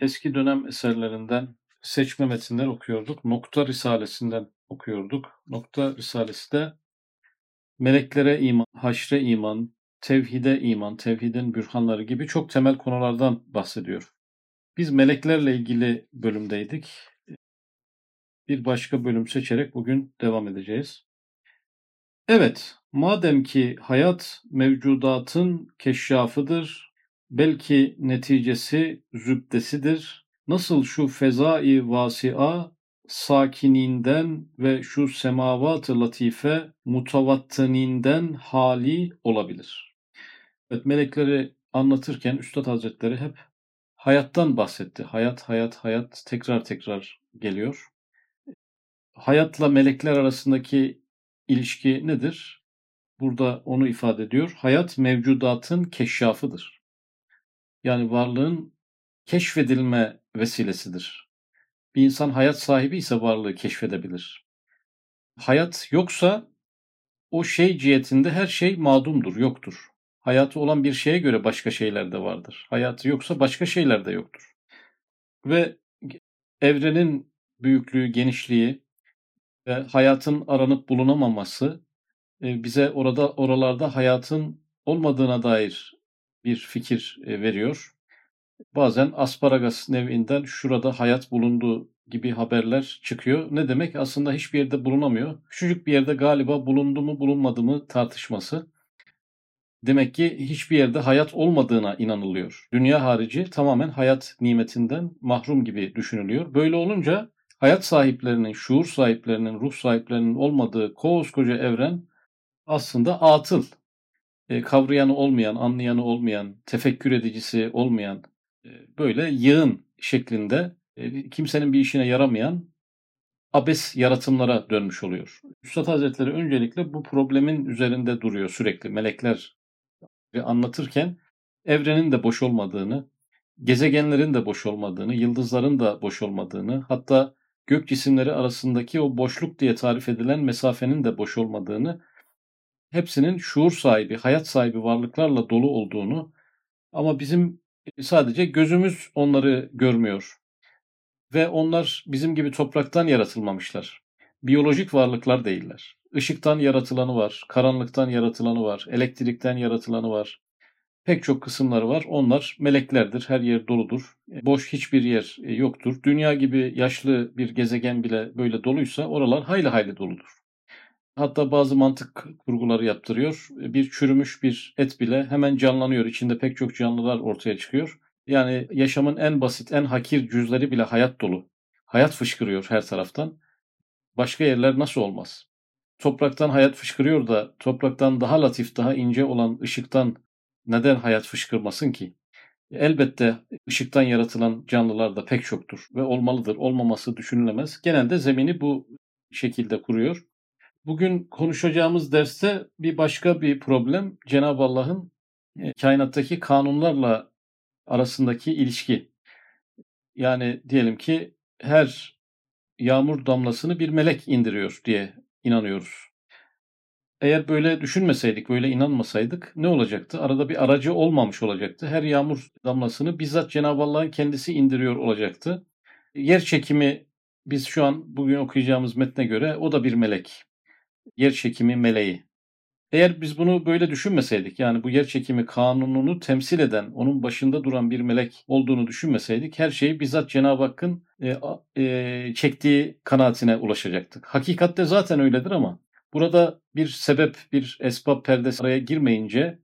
eski dönem eserlerinden seçme metinler okuyorduk. Nokta Risalesinden okuyorduk. Nokta Risalesi de meleklere iman, haşre iman, tevhide iman, tevhidin bürhanları gibi çok temel konulardan bahsediyor. Biz meleklerle ilgili bölümdeydik. Bir başka bölüm seçerek bugün devam edeceğiz. Evet, madem ki hayat mevcudatın keşşafıdır, belki neticesi zübdesidir, nasıl şu fezai vasi'a sakininden ve şu semavat-ı latife mutavattininden hali olabilir. Evet, melekleri anlatırken Üstad Hazretleri hep hayattan bahsetti. Hayat, hayat, hayat tekrar tekrar geliyor. Hayatla melekler arasındaki ilişki nedir? Burada onu ifade ediyor. Hayat mevcudatın keşşafıdır. Yani varlığın keşfedilme vesilesidir. Bir insan hayat sahibi ise varlığı keşfedebilir. Hayat yoksa o şey cihetinde her şey madumdur, yoktur. Hayatı olan bir şeye göre başka şeyler de vardır. Hayatı yoksa başka şeyler de yoktur. Ve evrenin büyüklüğü, genişliği ve hayatın aranıp bulunamaması e, bize orada oralarda hayatın olmadığına dair bir fikir e, veriyor. Bazen asparagas nevinden şurada hayat bulundu gibi haberler çıkıyor. Ne demek? Aslında hiçbir yerde bulunamıyor. Küçücük bir yerde galiba bulundu mu bulunmadı mı tartışması. Demek ki hiçbir yerde hayat olmadığına inanılıyor. Dünya harici tamamen hayat nimetinden mahrum gibi düşünülüyor. Böyle olunca hayat sahiplerinin, şuur sahiplerinin, ruh sahiplerinin olmadığı koskoca evren aslında atıl. E, kavrayanı olmayan, anlayanı olmayan, tefekkür edicisi olmayan, e, böyle yığın şeklinde e, kimsenin bir işine yaramayan abes yaratımlara dönmüş oluyor. Üstad Hazretleri öncelikle bu problemin üzerinde duruyor sürekli. Melekler anlatırken evrenin de boş olmadığını, gezegenlerin de boş olmadığını, yıldızların da boş olmadığını, hatta gök cisimleri arasındaki o boşluk diye tarif edilen mesafenin de boş olmadığını, hepsinin şuur sahibi, hayat sahibi varlıklarla dolu olduğunu ama bizim sadece gözümüz onları görmüyor. Ve onlar bizim gibi topraktan yaratılmamışlar. Biyolojik varlıklar değiller. Işıktan yaratılanı var, karanlıktan yaratılanı var, elektrikten yaratılanı var. Pek çok kısımları var. Onlar meleklerdir. Her yer doludur. Boş hiçbir yer e, yoktur. Dünya gibi yaşlı bir gezegen bile böyle doluysa oralar hayli hayli doludur. Hatta bazı mantık kurguları yaptırıyor. Bir çürümüş bir et bile hemen canlanıyor. İçinde pek çok canlılar ortaya çıkıyor. Yani yaşamın en basit, en hakir cüzleri bile hayat dolu. Hayat fışkırıyor her taraftan. Başka yerler nasıl olmaz? Topraktan hayat fışkırıyor da topraktan daha latif, daha ince olan ışıktan neden hayat fışkırmasın ki? Elbette ışıktan yaratılan canlılar da pek çoktur ve olmalıdır. Olmaması düşünülemez. Genelde zemini bu şekilde kuruyor. Bugün konuşacağımız derste bir başka bir problem Cenab-ı Allah'ın e, kainattaki kanunlarla arasındaki ilişki. Yani diyelim ki her yağmur damlasını bir melek indiriyor diye inanıyoruz. Eğer böyle düşünmeseydik, böyle inanmasaydık ne olacaktı? Arada bir aracı olmamış olacaktı. Her yağmur damlasını bizzat Cenab-ı Allah'ın kendisi indiriyor olacaktı. Yer çekimi biz şu an bugün okuyacağımız metne göre o da bir melek. Yer çekimi meleği. Eğer biz bunu böyle düşünmeseydik yani bu yer çekimi kanununu temsil eden, onun başında duran bir melek olduğunu düşünmeseydik her şeyi bizzat Cenab-ı Hakk'ın e, e, çektiği kanaatine ulaşacaktık. Hakikatte zaten öyledir ama burada bir sebep, bir esbab perdesi araya girmeyince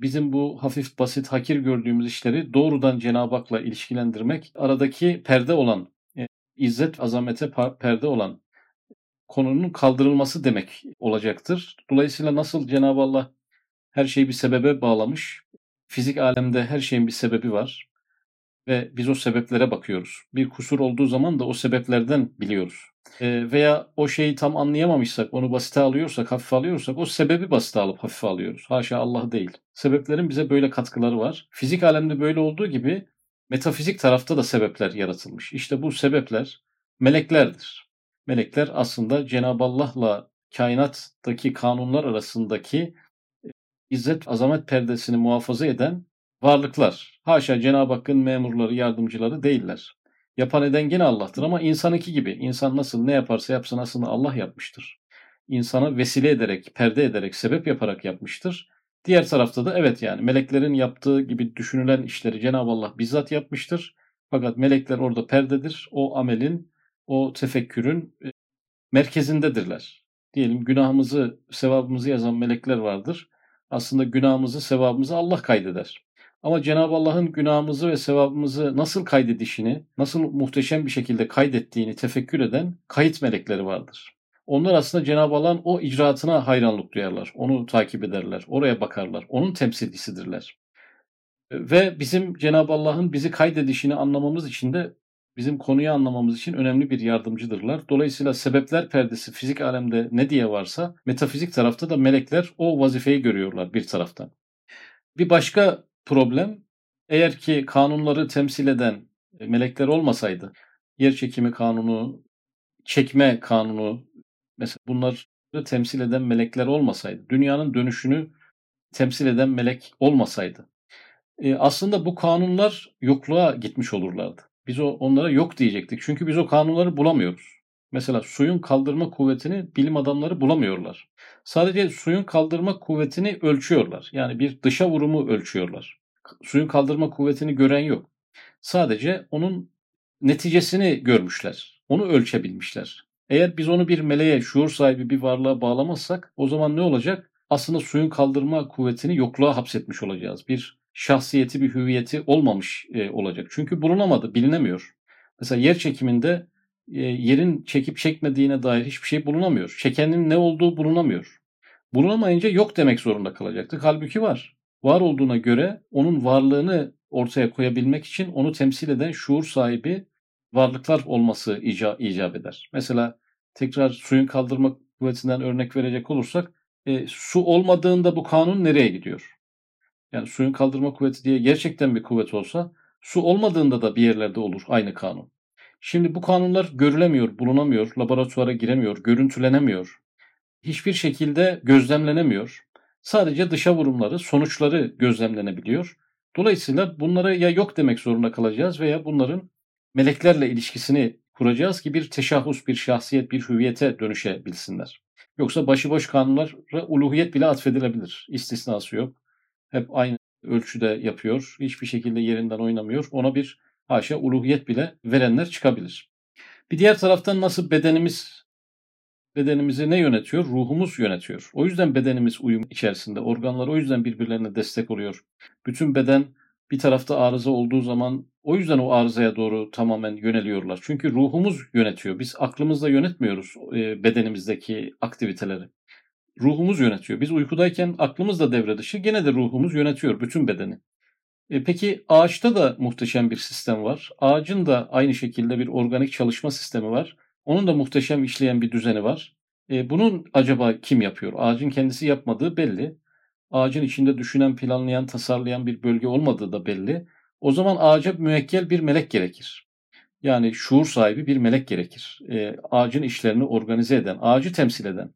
bizim bu hafif basit hakir gördüğümüz işleri doğrudan Cenab-ı Hak'la ilişkilendirmek aradaki perde olan, e, izzet azamete perde olan konunun kaldırılması demek olacaktır. Dolayısıyla nasıl Cenab-ı Allah her şeyi bir sebebe bağlamış, fizik alemde her şeyin bir sebebi var ve biz o sebeplere bakıyoruz. Bir kusur olduğu zaman da o sebeplerden biliyoruz. E, veya o şeyi tam anlayamamışsak, onu basite alıyorsak, hafife alıyorsak o sebebi basite alıp hafife alıyoruz. Haşa Allah değil. Sebeplerin bize böyle katkıları var. Fizik alemde böyle olduğu gibi metafizik tarafta da sebepler yaratılmış. İşte bu sebepler meleklerdir. Melekler aslında Cenab-ı Allah'la kainattaki kanunlar arasındaki e, izzet, azamet perdesini muhafaza eden varlıklar. Haşa Cenab-ı Hakk'ın memurları, yardımcıları değiller. Yapan eden gene Allah'tır ama insanınki gibi. İnsan nasıl ne yaparsa yapsın aslında Allah yapmıştır. İnsana vesile ederek, perde ederek, sebep yaparak yapmıştır. Diğer tarafta da evet yani meleklerin yaptığı gibi düşünülen işleri Cenab-ı Allah bizzat yapmıştır. Fakat melekler orada perdedir. O amelin, o tefekkürün e, merkezindedirler. Diyelim günahımızı, sevabımızı yazan melekler vardır. Aslında günahımızı, sevabımızı Allah kaydeder. Ama Cenab-ı Allah'ın günahımızı ve sevabımızı nasıl kaydedişini, nasıl muhteşem bir şekilde kaydettiğini tefekkür eden kayıt melekleri vardır. Onlar aslında Cenab-ı Allah'ın o icraatına hayranlık duyarlar. Onu takip ederler, oraya bakarlar. Onun temsilcisidirler. Ve bizim Cenab-ı Allah'ın bizi kaydedişini anlamamız için de bizim konuyu anlamamız için önemli bir yardımcıdırlar. Dolayısıyla sebepler perdesi fizik alemde ne diye varsa metafizik tarafta da melekler o vazifeyi görüyorlar bir taraftan. Bir başka problem eğer ki kanunları temsil eden e, melekler olmasaydı yer çekimi kanunu, çekme kanunu mesela bunları temsil eden melekler olmasaydı, dünyanın dönüşünü temsil eden melek olmasaydı e, aslında bu kanunlar yokluğa gitmiş olurlardı. Biz o onlara yok diyecektik. Çünkü biz o kanunları bulamıyoruz. Mesela suyun kaldırma kuvvetini bilim adamları bulamıyorlar. Sadece suyun kaldırma kuvvetini ölçüyorlar. Yani bir dışa vurumu ölçüyorlar. Suyun kaldırma kuvvetini gören yok. Sadece onun neticesini görmüşler. Onu ölçebilmişler. Eğer biz onu bir meleğe, şuur sahibi bir varlığa bağlamazsak o zaman ne olacak? Aslında suyun kaldırma kuvvetini yokluğa hapsetmiş olacağız. Bir şahsiyeti, bir hüviyeti olmamış e, olacak. Çünkü bulunamadı, bilinemiyor. Mesela yer çekiminde e, yerin çekip çekmediğine dair hiçbir şey bulunamıyor. Çekenin ne olduğu bulunamıyor. Bulunamayınca yok demek zorunda kalacaktık. Halbuki var. Var olduğuna göre onun varlığını ortaya koyabilmek için onu temsil eden şuur sahibi varlıklar olması icap, icap eder. Mesela tekrar suyun kaldırma kuvvetinden örnek verecek olursak e, su olmadığında bu kanun nereye gidiyor? Yani suyun kaldırma kuvveti diye gerçekten bir kuvvet olsa su olmadığında da bir yerlerde olur aynı kanun. Şimdi bu kanunlar görülemiyor, bulunamıyor, laboratuvara giremiyor, görüntülenemiyor. Hiçbir şekilde gözlemlenemiyor. Sadece dışa vurumları, sonuçları gözlemlenebiliyor. Dolayısıyla bunlara ya yok demek zorunda kalacağız veya bunların meleklerle ilişkisini kuracağız ki bir teşahhus, bir şahsiyet, bir hüviyete dönüşebilsinler. Yoksa başıboş kanunlara uluhiyet bile atfedilebilir. İstisnası yok. Hep aynı ölçüde yapıyor. Hiçbir şekilde yerinden oynamıyor. Ona bir haşa uluhiyet bile verenler çıkabilir. Bir diğer taraftan nasıl bedenimiz bedenimizi ne yönetiyor? Ruhumuz yönetiyor. O yüzden bedenimiz uyum içerisinde. Organlar o yüzden birbirlerine destek oluyor. Bütün beden bir tarafta arıza olduğu zaman o yüzden o arızaya doğru tamamen yöneliyorlar. Çünkü ruhumuz yönetiyor. Biz aklımızla yönetmiyoruz e, bedenimizdeki aktiviteleri. Ruhumuz yönetiyor. Biz uykudayken aklımız da devre dışı. Gene de ruhumuz yönetiyor bütün bedeni. E peki ağaçta da muhteşem bir sistem var. Ağacın da aynı şekilde bir organik çalışma sistemi var. Onun da muhteşem işleyen bir düzeni var. E bunun acaba kim yapıyor? Ağacın kendisi yapmadığı belli. Ağacın içinde düşünen, planlayan, tasarlayan bir bölge olmadığı da belli. O zaman ağaca müekkel bir melek gerekir. Yani şuur sahibi bir melek gerekir. E, ağacın işlerini organize eden, ağacı temsil eden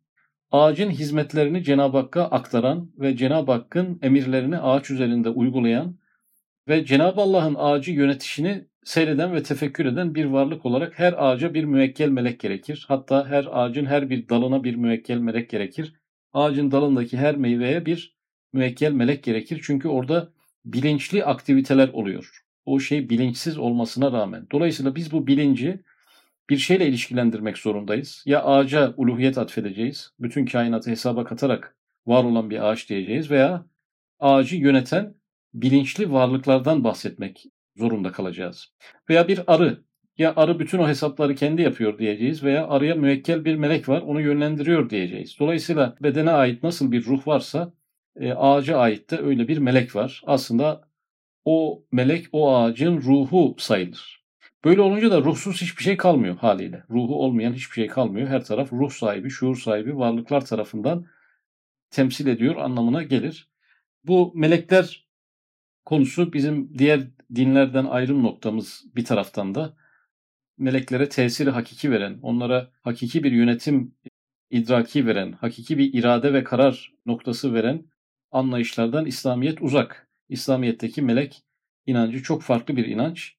ağacın hizmetlerini Cenab-ı Hakk'a aktaran ve Cenab-ı Hakk'ın emirlerini ağaç üzerinde uygulayan ve Cenab-ı Allah'ın ağacı yönetişini seyreden ve tefekkür eden bir varlık olarak her ağaca bir müekkel melek gerekir. Hatta her ağacın her bir dalına bir müekkel melek gerekir. Ağacın dalındaki her meyveye bir müekkel melek gerekir. Çünkü orada bilinçli aktiviteler oluyor. O şey bilinçsiz olmasına rağmen. Dolayısıyla biz bu bilinci bir şeyle ilişkilendirmek zorundayız. Ya ağaca uluhiyet atfedeceğiz. Bütün kainatı hesaba katarak var olan bir ağaç diyeceğiz veya ağacı yöneten bilinçli varlıklardan bahsetmek zorunda kalacağız. Veya bir arı. Ya arı bütün o hesapları kendi yapıyor diyeceğiz veya arıya müekkel bir melek var onu yönlendiriyor diyeceğiz. Dolayısıyla bedene ait nasıl bir ruh varsa e, ağaca ait de öyle bir melek var. Aslında o melek o ağacın ruhu sayılır. Böyle olunca da ruhsuz hiçbir şey kalmıyor haliyle. Ruhu olmayan hiçbir şey kalmıyor. Her taraf ruh sahibi, şuur sahibi varlıklar tarafından temsil ediyor anlamına gelir. Bu melekler konusu bizim diğer dinlerden ayrım noktamız bir taraftan da meleklere tesiri hakiki veren, onlara hakiki bir yönetim idraki veren, hakiki bir irade ve karar noktası veren anlayışlardan İslamiyet uzak. İslamiyet'teki melek inancı çok farklı bir inanç.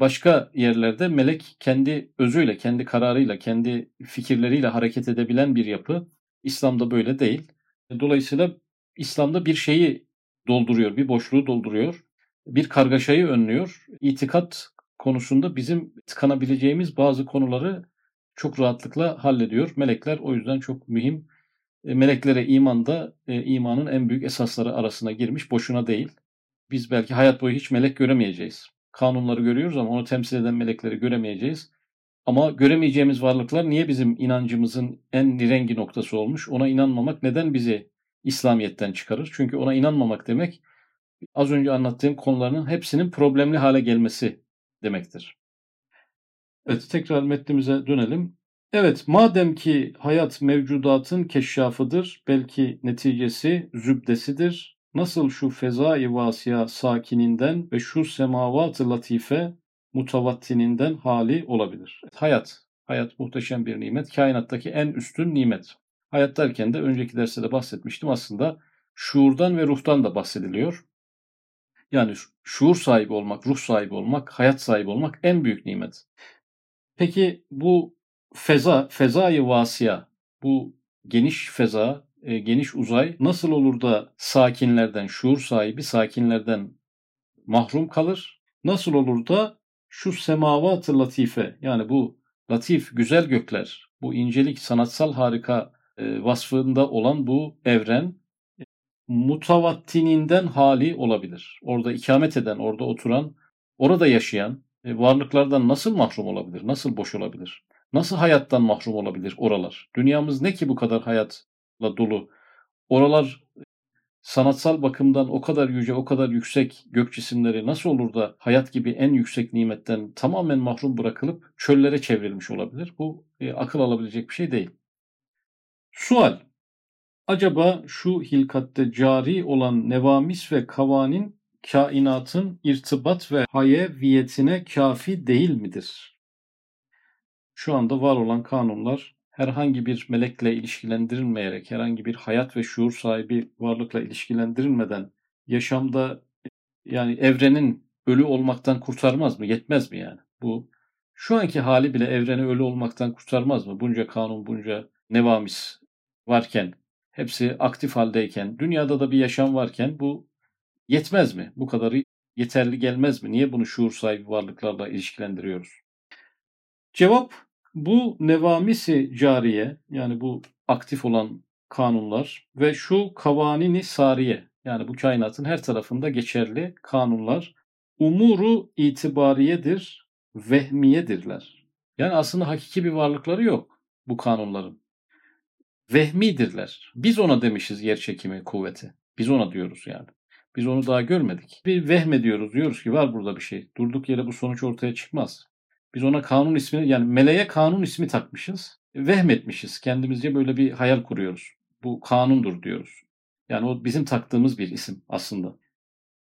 Başka yerlerde melek kendi özüyle, kendi kararıyla, kendi fikirleriyle hareket edebilen bir yapı. İslam'da böyle değil. Dolayısıyla İslam'da bir şeyi dolduruyor, bir boşluğu dolduruyor, bir kargaşayı önlüyor. İtikat konusunda bizim tıkanabileceğimiz bazı konuları çok rahatlıkla hallediyor. Melekler o yüzden çok mühim. E, meleklere iman da e, imanın en büyük esasları arasına girmiş. Boşuna değil. Biz belki hayat boyu hiç melek göremeyeceğiz. Kanunları görüyoruz ama onu temsil eden melekleri göremeyeceğiz. Ama göremeyeceğimiz varlıklar niye bizim inancımızın en nirengi noktası olmuş? Ona inanmamak neden bizi İslamiyet'ten çıkarır? Çünkü ona inanmamak demek az önce anlattığım konuların hepsinin problemli hale gelmesi demektir. Evet tekrar metnimize dönelim. Evet madem ki hayat mevcudatın keşşafıdır, belki neticesi zübdesidir. Nasıl şu fezai vasiya sakininden ve şu semavat-ı latife mutavattininden hali olabilir. Hayat, hayat muhteşem bir nimet. Kainattaki en üstün nimet. Hayat derken de önceki derste de bahsetmiştim aslında şuurdan ve ruhtan da bahsediliyor. Yani şuur sahibi olmak, ruh sahibi olmak, hayat sahibi olmak en büyük nimet. Peki bu feza, fezayı vasiya, bu geniş feza, e, geniş uzay nasıl olur da sakinlerden, şuur sahibi sakinlerden mahrum kalır? Nasıl olur da şu semavat-ı latife yani bu latif, güzel gökler, bu incelik, sanatsal harika e, vasfında olan bu evren mutavattininden hali olabilir. Orada ikamet eden, orada oturan, orada yaşayan e, varlıklardan nasıl mahrum olabilir? Nasıl boş olabilir? Nasıl hayattan mahrum olabilir oralar? Dünyamız ne ki bu kadar hayatla dolu? Oralar sanatsal bakımdan o kadar yüce, o kadar yüksek gök cisimleri nasıl olur da hayat gibi en yüksek nimetten tamamen mahrum bırakılıp çöllere çevrilmiş olabilir? Bu e, akıl alabilecek bir şey değil. Sual Acaba şu hilkatte cari olan nevamis ve kavanin kainatın irtibat ve hayeviyetine kafi değil midir? Şu anda var olan kanunlar herhangi bir melekle ilişkilendirilmeyerek, herhangi bir hayat ve şuur sahibi varlıkla ilişkilendirilmeden yaşamda yani evrenin ölü olmaktan kurtarmaz mı? Yetmez mi yani? Bu şu anki hali bile evreni ölü olmaktan kurtarmaz mı? Bunca kanun, bunca nevamis varken hepsi aktif haldeyken, dünyada da bir yaşam varken bu yetmez mi? Bu kadarı yeterli gelmez mi? Niye bunu şuur sahibi varlıklarla ilişkilendiriyoruz? Cevap bu nevamisi cariye yani bu aktif olan kanunlar ve şu kavanini sariye yani bu kainatın her tarafında geçerli kanunlar umuru itibariyedir, vehmiyedirler. Yani aslında hakiki bir varlıkları yok bu kanunların vehmidirler. Biz ona demişiz yer çekimi kuvveti. Biz ona diyoruz yani. Biz onu daha görmedik. Bir vehme diyoruz. Diyoruz ki var burada bir şey. Durduk yere bu sonuç ortaya çıkmaz. Biz ona kanun ismini yani meleğe kanun ismi takmışız. Vehmetmişiz. Kendimizce böyle bir hayal kuruyoruz. Bu kanundur diyoruz. Yani o bizim taktığımız bir isim aslında.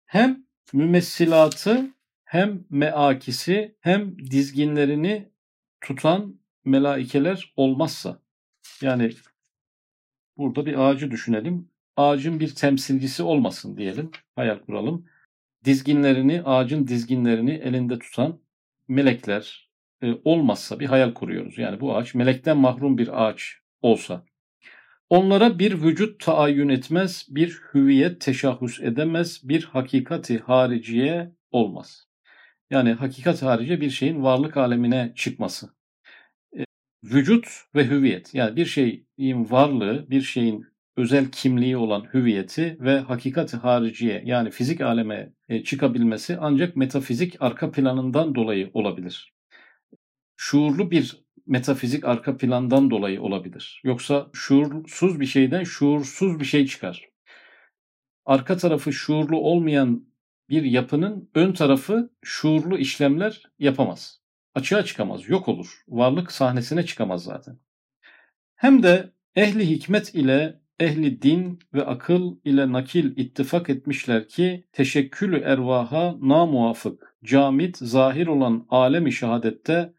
Hem mümessilatı hem meakisi hem dizginlerini tutan melaikeler olmazsa yani Burada bir ağacı düşünelim. Ağacın bir temsilcisi olmasın diyelim. Hayal kuralım. Dizginlerini, ağacın dizginlerini elinde tutan melekler e, olmazsa bir hayal kuruyoruz. Yani bu ağaç melekten mahrum bir ağaç olsa Onlara bir vücut taayyün etmez, bir hüviyet teşahhüs edemez, bir hakikati hariciye olmaz. Yani hakikat harici bir şeyin varlık alemine çıkması vücut ve hüviyet. Yani bir şeyin varlığı, bir şeyin özel kimliği olan hüviyeti ve hakikati hariciye yani fizik aleme e, çıkabilmesi ancak metafizik arka planından dolayı olabilir. Şuurlu bir metafizik arka plandan dolayı olabilir. Yoksa şuursuz bir şeyden şuursuz bir şey çıkar. Arka tarafı şuurlu olmayan bir yapının ön tarafı şuurlu işlemler yapamaz açığa çıkamaz, yok olur. Varlık sahnesine çıkamaz zaten. Hem de ehli hikmet ile ehli din ve akıl ile nakil ittifak etmişler ki teşekkülü ervaha namuafık, camit, zahir olan alemi şehadette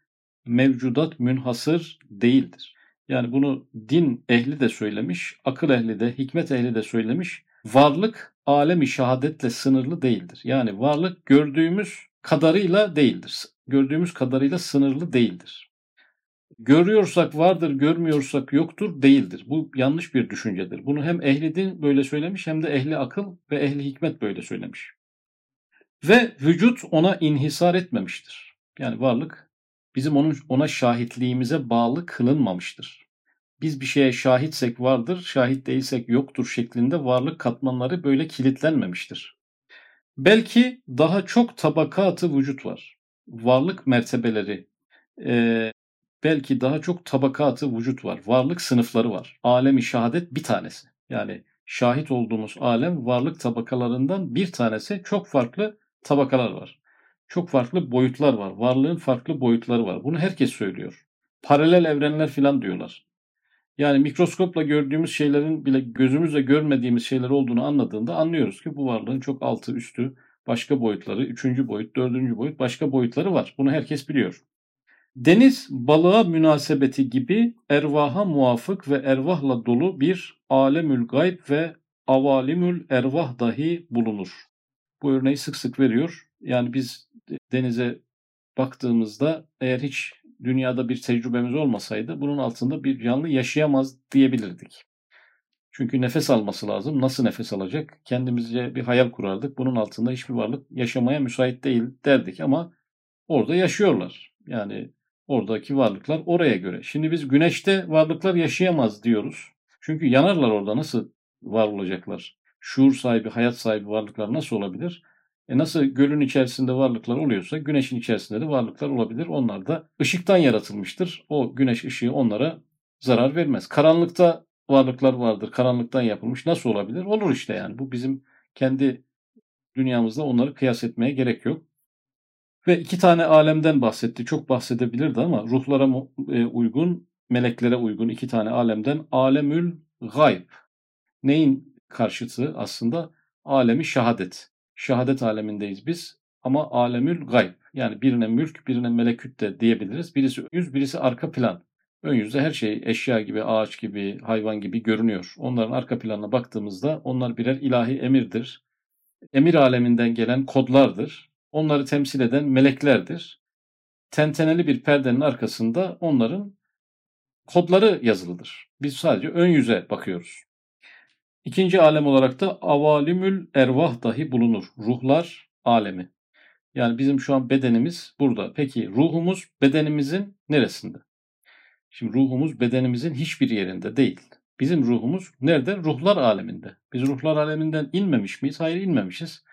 mevcudat münhasır değildir. Yani bunu din ehli de söylemiş, akıl ehli de, hikmet ehli de söylemiş. Varlık alemi şehadetle sınırlı değildir. Yani varlık gördüğümüz kadarıyla değildir. Gördüğümüz kadarıyla sınırlı değildir. Görüyorsak vardır, görmüyorsak yoktur değildir. Bu yanlış bir düşüncedir. Bunu hem ehli din böyle söylemiş hem de ehli akıl ve ehli hikmet böyle söylemiş. Ve vücut ona inhisar etmemiştir. Yani varlık bizim onun ona şahitliğimize bağlı kılınmamıştır. Biz bir şeye şahitsek vardır, şahit değilsek yoktur şeklinde varlık katmanları böyle kilitlenmemiştir. Belki daha çok tabakatı vücut var. Varlık mertebeleri, e, belki daha çok tabakatı vücut var. Varlık sınıfları var. Alemi şehadet bir tanesi. Yani şahit olduğumuz alem varlık tabakalarından bir tanesi. Çok farklı tabakalar var. Çok farklı boyutlar var. Varlığın farklı boyutları var. Bunu herkes söylüyor. Paralel evrenler filan diyorlar. Yani mikroskopla gördüğümüz şeylerin bile gözümüzle görmediğimiz şeyler olduğunu anladığında anlıyoruz ki bu varlığın çok altı üstü başka boyutları, üçüncü boyut, dördüncü boyut başka boyutları var. Bunu herkes biliyor. Deniz balığa münasebeti gibi ervaha muvafık ve ervahla dolu bir alemül gayb ve avalimül ervah dahi bulunur. Bu örneği sık sık veriyor. Yani biz denize baktığımızda eğer hiç dünyada bir tecrübemiz olmasaydı bunun altında bir canlı yaşayamaz diyebilirdik. Çünkü nefes alması lazım. Nasıl nefes alacak? Kendimizce bir hayal kurardık. Bunun altında hiçbir varlık yaşamaya müsait değil derdik ama orada yaşıyorlar. Yani oradaki varlıklar oraya göre. Şimdi biz güneşte varlıklar yaşayamaz diyoruz. Çünkü yanarlar orada nasıl var olacaklar? Şuur sahibi, hayat sahibi varlıklar nasıl olabilir? E nasıl gölün içerisinde varlıklar oluyorsa güneşin içerisinde de varlıklar olabilir. Onlar da ışıktan yaratılmıştır. O güneş ışığı onlara zarar vermez. Karanlıkta varlıklar vardır. Karanlıktan yapılmış. Nasıl olabilir? Olur işte yani. Bu bizim kendi dünyamızda onları kıyas etmeye gerek yok. Ve iki tane alemden bahsetti. Çok bahsedebilirdi ama ruhlara e, uygun, meleklere uygun iki tane alemden. Alemül gayb. Neyin karşıtı aslında? Alemi şehadet. Şehadet alemindeyiz biz ama alemül gayb. Yani birine mülk, birine meleküt de diyebiliriz. Birisi yüz, birisi arka plan. Ön yüzde her şey eşya gibi, ağaç gibi, hayvan gibi görünüyor. Onların arka planına baktığımızda onlar birer ilahi emirdir. Emir aleminden gelen kodlardır. Onları temsil eden meleklerdir. Tenteneli bir perdenin arkasında onların kodları yazılıdır. Biz sadece ön yüze bakıyoruz. İkinci alem olarak da avalimül ervah dahi bulunur. Ruhlar alemi. Yani bizim şu an bedenimiz burada. Peki ruhumuz bedenimizin neresinde? Şimdi ruhumuz bedenimizin hiçbir yerinde değil. Bizim ruhumuz nerede? Ruhlar aleminde. Biz ruhlar aleminden inmemiş miyiz? Hayır inmemişiz.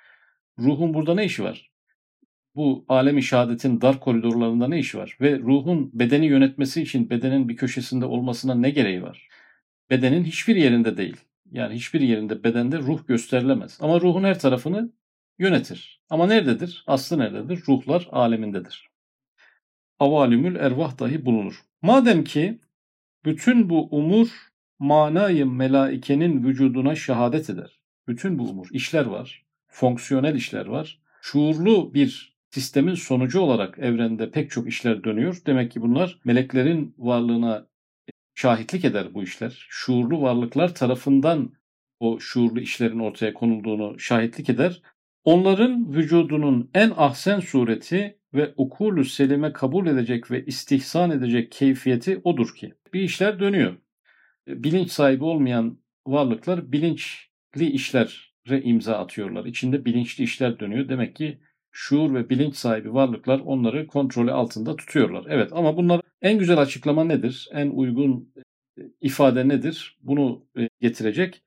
Ruhun burada ne işi var? Bu alemi şehadetin dar koridorlarında ne işi var? Ve ruhun bedeni yönetmesi için bedenin bir köşesinde olmasına ne gereği var? Bedenin hiçbir yerinde değil. Yani hiçbir yerinde bedende ruh gösterilemez. Ama ruhun her tarafını yönetir. Ama nerededir? Aslı nerededir? Ruhlar alemindedir. Avalimül ervah dahi bulunur. Madem ki bütün bu umur manayı melaikenin vücuduna şehadet eder. Bütün bu umur, işler var, fonksiyonel işler var. Şuurlu bir sistemin sonucu olarak evrende pek çok işler dönüyor. Demek ki bunlar meleklerin varlığına şahitlik eder bu işler. Şuurlu varlıklar tarafından o şuurlu işlerin ortaya konulduğunu şahitlik eder. Onların vücudunun en ahsen sureti ve ukulü selime kabul edecek ve istihsan edecek keyfiyeti odur ki. Bir işler dönüyor. Bilinç sahibi olmayan varlıklar bilinçli işlere imza atıyorlar. İçinde bilinçli işler dönüyor. Demek ki şuur ve bilinç sahibi varlıklar onları kontrolü altında tutuyorlar. Evet ama bunlar en güzel açıklama nedir? En uygun e, ifade nedir? Bunu e, getirecek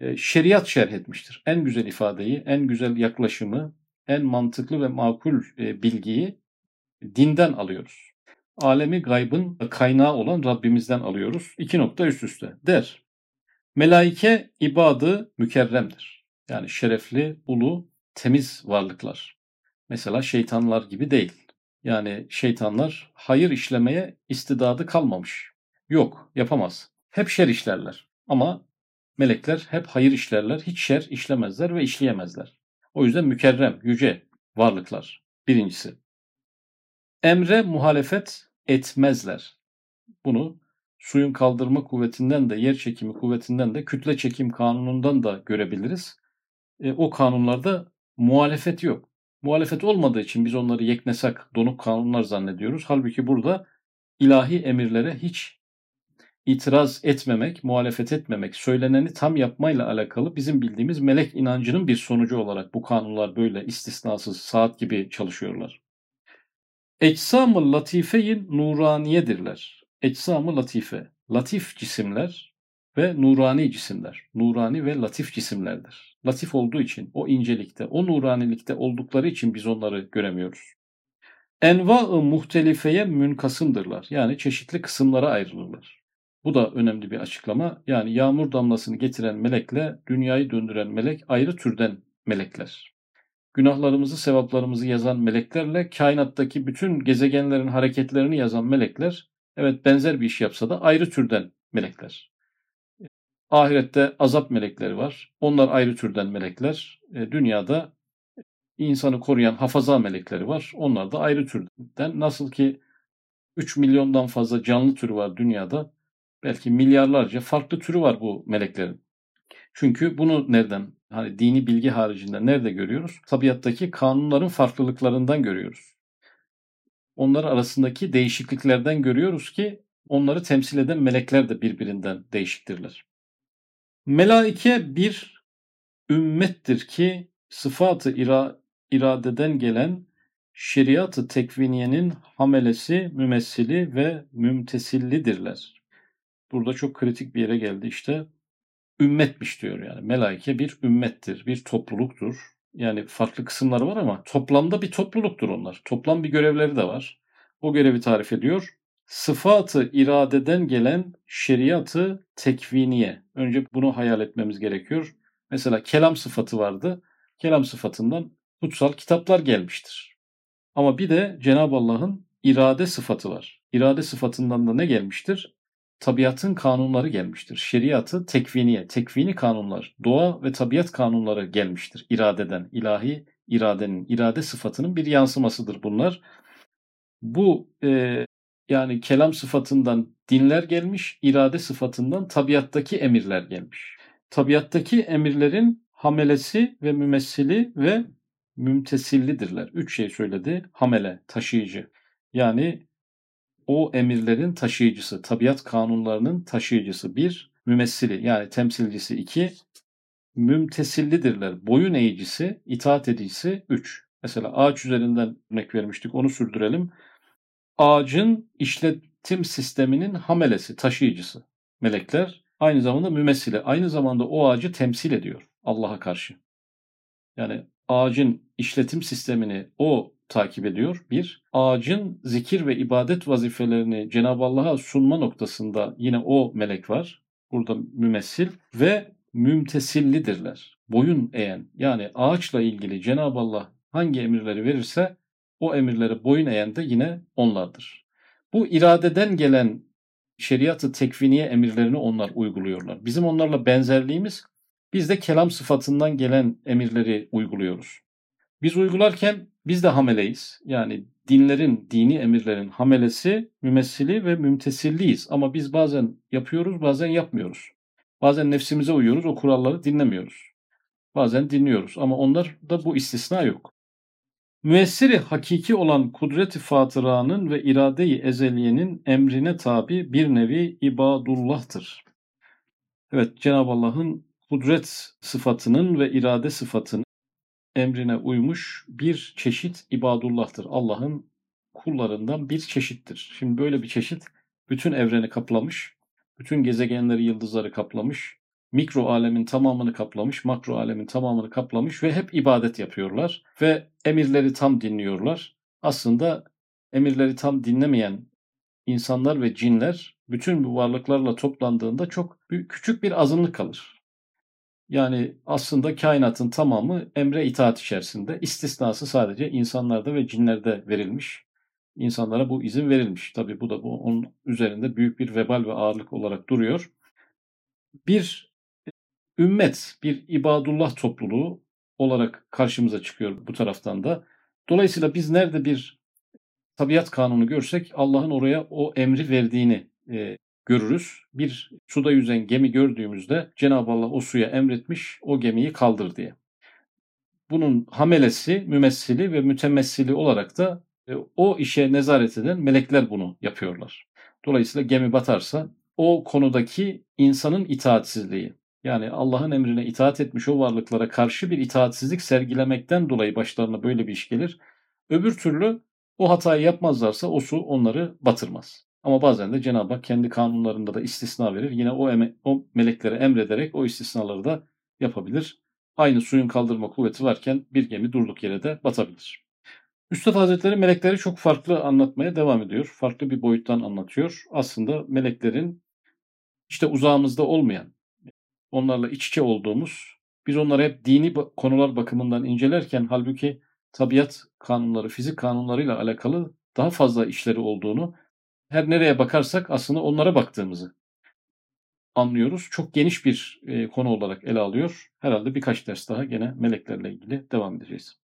e, şeriat şerh etmiştir. En güzel ifadeyi, en güzel yaklaşımı, en mantıklı ve makul bilgiyi dinden alıyoruz. Alemi gaybın kaynağı olan Rabbimizden alıyoruz. İki nokta üst üste. Der. Melaike ibadı mükerremdir. Yani şerefli, ulu, temiz varlıklar. Mesela şeytanlar gibi değil. Yani şeytanlar hayır işlemeye istidadı kalmamış. Yok, yapamaz. Hep şer işlerler. Ama melekler hep hayır işlerler, hiç şer işlemezler ve işleyemezler. O yüzden mükerrem, yüce varlıklar. Birincisi. Emre muhalefet etmezler. Bunu suyun kaldırma kuvvetinden de yer çekimi kuvvetinden de kütle çekim kanunundan da görebiliriz. e, o kanunlarda muhalefet yok. Muhalefet olmadığı için biz onları yeknesak, donuk kanunlar zannediyoruz. Halbuki burada ilahi emirlere hiç itiraz etmemek, muhalefet etmemek, söyleneni tam yapmayla alakalı bizim bildiğimiz melek inancının bir sonucu olarak bu kanunlar böyle istisnasız saat gibi çalışıyorlar. Eczam-ı latifeyin nuraniyedirler. Eczam-ı latife, latif cisimler ve nurani cisimler. Nurani ve latif cisimlerdir. Latif olduğu için, o incelikte, o nuranilikte oldukları için biz onları göremiyoruz. Enva-ı muhtelifeye münkasımdırlar. Yani çeşitli kısımlara ayrılırlar. Bu da önemli bir açıklama. Yani yağmur damlasını getiren melekle dünyayı döndüren melek ayrı türden melekler. Günahlarımızı, sevaplarımızı yazan meleklerle kainattaki bütün gezegenlerin hareketlerini yazan melekler evet benzer bir iş yapsa da ayrı türden melekler. Ahirette azap melekleri var. Onlar ayrı türden melekler. E, dünyada insanı koruyan hafaza melekleri var. Onlar da ayrı türden. Nasıl ki 3 milyondan fazla canlı türü var dünyada belki milyarlarca farklı türü var bu meleklerin. Çünkü bunu nereden hani dini bilgi haricinde nerede görüyoruz? Tabiattaki kanunların farklılıklarından görüyoruz. Onlar arasındaki değişikliklerden görüyoruz ki onları temsil eden melekler de birbirinden değişiktirler. Melaike bir ümmettir ki sıfatı ira, iradeden gelen şeriatı tekviniyenin hamelesi, mümessili ve mümtesillidirler burada çok kritik bir yere geldi işte. Ümmetmiş diyor yani. Melaike bir ümmettir, bir topluluktur. Yani farklı kısımları var ama toplamda bir topluluktur onlar. Toplam bir görevleri de var. O görevi tarif ediyor. Sıfatı iradeden gelen şeriatı tekviniye. Önce bunu hayal etmemiz gerekiyor. Mesela kelam sıfatı vardı. Kelam sıfatından kutsal kitaplar gelmiştir. Ama bir de Cenab-ı Allah'ın irade sıfatı var. İrade sıfatından da ne gelmiştir? tabiatın kanunları gelmiştir. Şeriatı tekviniye, tekvini kanunlar, doğa ve tabiat kanunları gelmiştir. İradeden, ilahi iradenin, irade sıfatının bir yansımasıdır bunlar. Bu e, yani kelam sıfatından dinler gelmiş, irade sıfatından tabiattaki emirler gelmiş. Tabiattaki emirlerin hamelesi ve mümessili ve mümtesillidirler. Üç şey söyledi. Hamele, taşıyıcı. Yani o emirlerin taşıyıcısı, tabiat kanunlarının taşıyıcısı bir, mümessili yani temsilcisi iki, mümtesillidirler. Boyun eğicisi, itaat edicisi üç. Mesela ağaç üzerinden örnek vermiştik onu sürdürelim. Ağacın işletim sisteminin hamelesi, taşıyıcısı. Melekler aynı zamanda mümessili. Aynı zamanda o ağacı temsil ediyor Allah'a karşı. Yani ağacın işletim sistemini o takip ediyor. Bir, ağacın zikir ve ibadet vazifelerini Cenab-ı Allah'a sunma noktasında yine o melek var. Burada mümessil ve mümtesillidirler. Boyun eğen yani ağaçla ilgili Cenab-ı Allah hangi emirleri verirse o emirlere boyun eğen de yine onlardır. Bu iradeden gelen şeriatı tekviniye emirlerini onlar uyguluyorlar. Bizim onlarla benzerliğimiz biz de kelam sıfatından gelen emirleri uyguluyoruz. Biz uygularken biz de hameleyiz. Yani dinlerin, dini emirlerin hamelesi, mümessili ve mümtesilliyiz. Ama biz bazen yapıyoruz, bazen yapmıyoruz. Bazen nefsimize uyuyoruz, o kuralları dinlemiyoruz. Bazen dinliyoruz ama onlar da bu istisna yok. Müessiri hakiki olan kudret-i fatıranın ve irade-i ezeliyenin emrine tabi bir nevi ibadullah'tır. Evet Cenab-ı Allah'ın kudret sıfatının ve irade sıfatının emrine uymuş bir çeşit ibadullah'tır. Allah'ın kullarından bir çeşittir. Şimdi böyle bir çeşit bütün evreni kaplamış, bütün gezegenleri, yıldızları kaplamış, mikro alemin tamamını kaplamış, makro alemin tamamını kaplamış ve hep ibadet yapıyorlar ve emirleri tam dinliyorlar. Aslında emirleri tam dinlemeyen insanlar ve cinler bütün bu varlıklarla toplandığında çok küçük bir azınlık kalır. Yani aslında kainatın tamamı emre itaat içerisinde. İstisnası sadece insanlarda ve cinlerde verilmiş. İnsanlara bu izin verilmiş. Tabi bu da bu onun üzerinde büyük bir vebal ve ağırlık olarak duruyor. Bir ümmet, bir ibadullah topluluğu olarak karşımıza çıkıyor bu taraftan da. Dolayısıyla biz nerede bir tabiat kanunu görsek Allah'ın oraya o emri verdiğini e, görürüz. Bir suda yüzen gemi gördüğümüzde Cenab-ı Allah o suya emretmiş o gemiyi kaldır diye. bunun hamelesi, mümessili ve mütemessili olarak da e, o işe nezaret eden melekler bunu yapıyorlar. Dolayısıyla gemi batarsa o konudaki insanın itaatsizliği, yani Allah'ın emrine itaat etmiş o varlıklara karşı bir itaatsizlik sergilemekten dolayı başlarına böyle bir iş gelir. Öbür türlü o hatayı yapmazlarsa o su onları batırmaz. Ama bazen de Cenab-ı Hak kendi kanunlarında da istisna verir. Yine o, eme, o meleklere emrederek o istisnaları da yapabilir. Aynı suyun kaldırma kuvveti varken bir gemi durduk yere de batabilir. Üstad Hazretleri melekleri çok farklı anlatmaya devam ediyor. Farklı bir boyuttan anlatıyor. Aslında meleklerin işte uzağımızda olmayan, onlarla iç içe olduğumuz, biz onları hep dini konular bakımından incelerken halbuki tabiat kanunları, fizik kanunlarıyla alakalı daha fazla işleri olduğunu, her nereye bakarsak aslında onlara baktığımızı anlıyoruz. Çok geniş bir konu olarak ele alıyor. Herhalde birkaç ders daha gene meleklerle ilgili devam edeceğiz.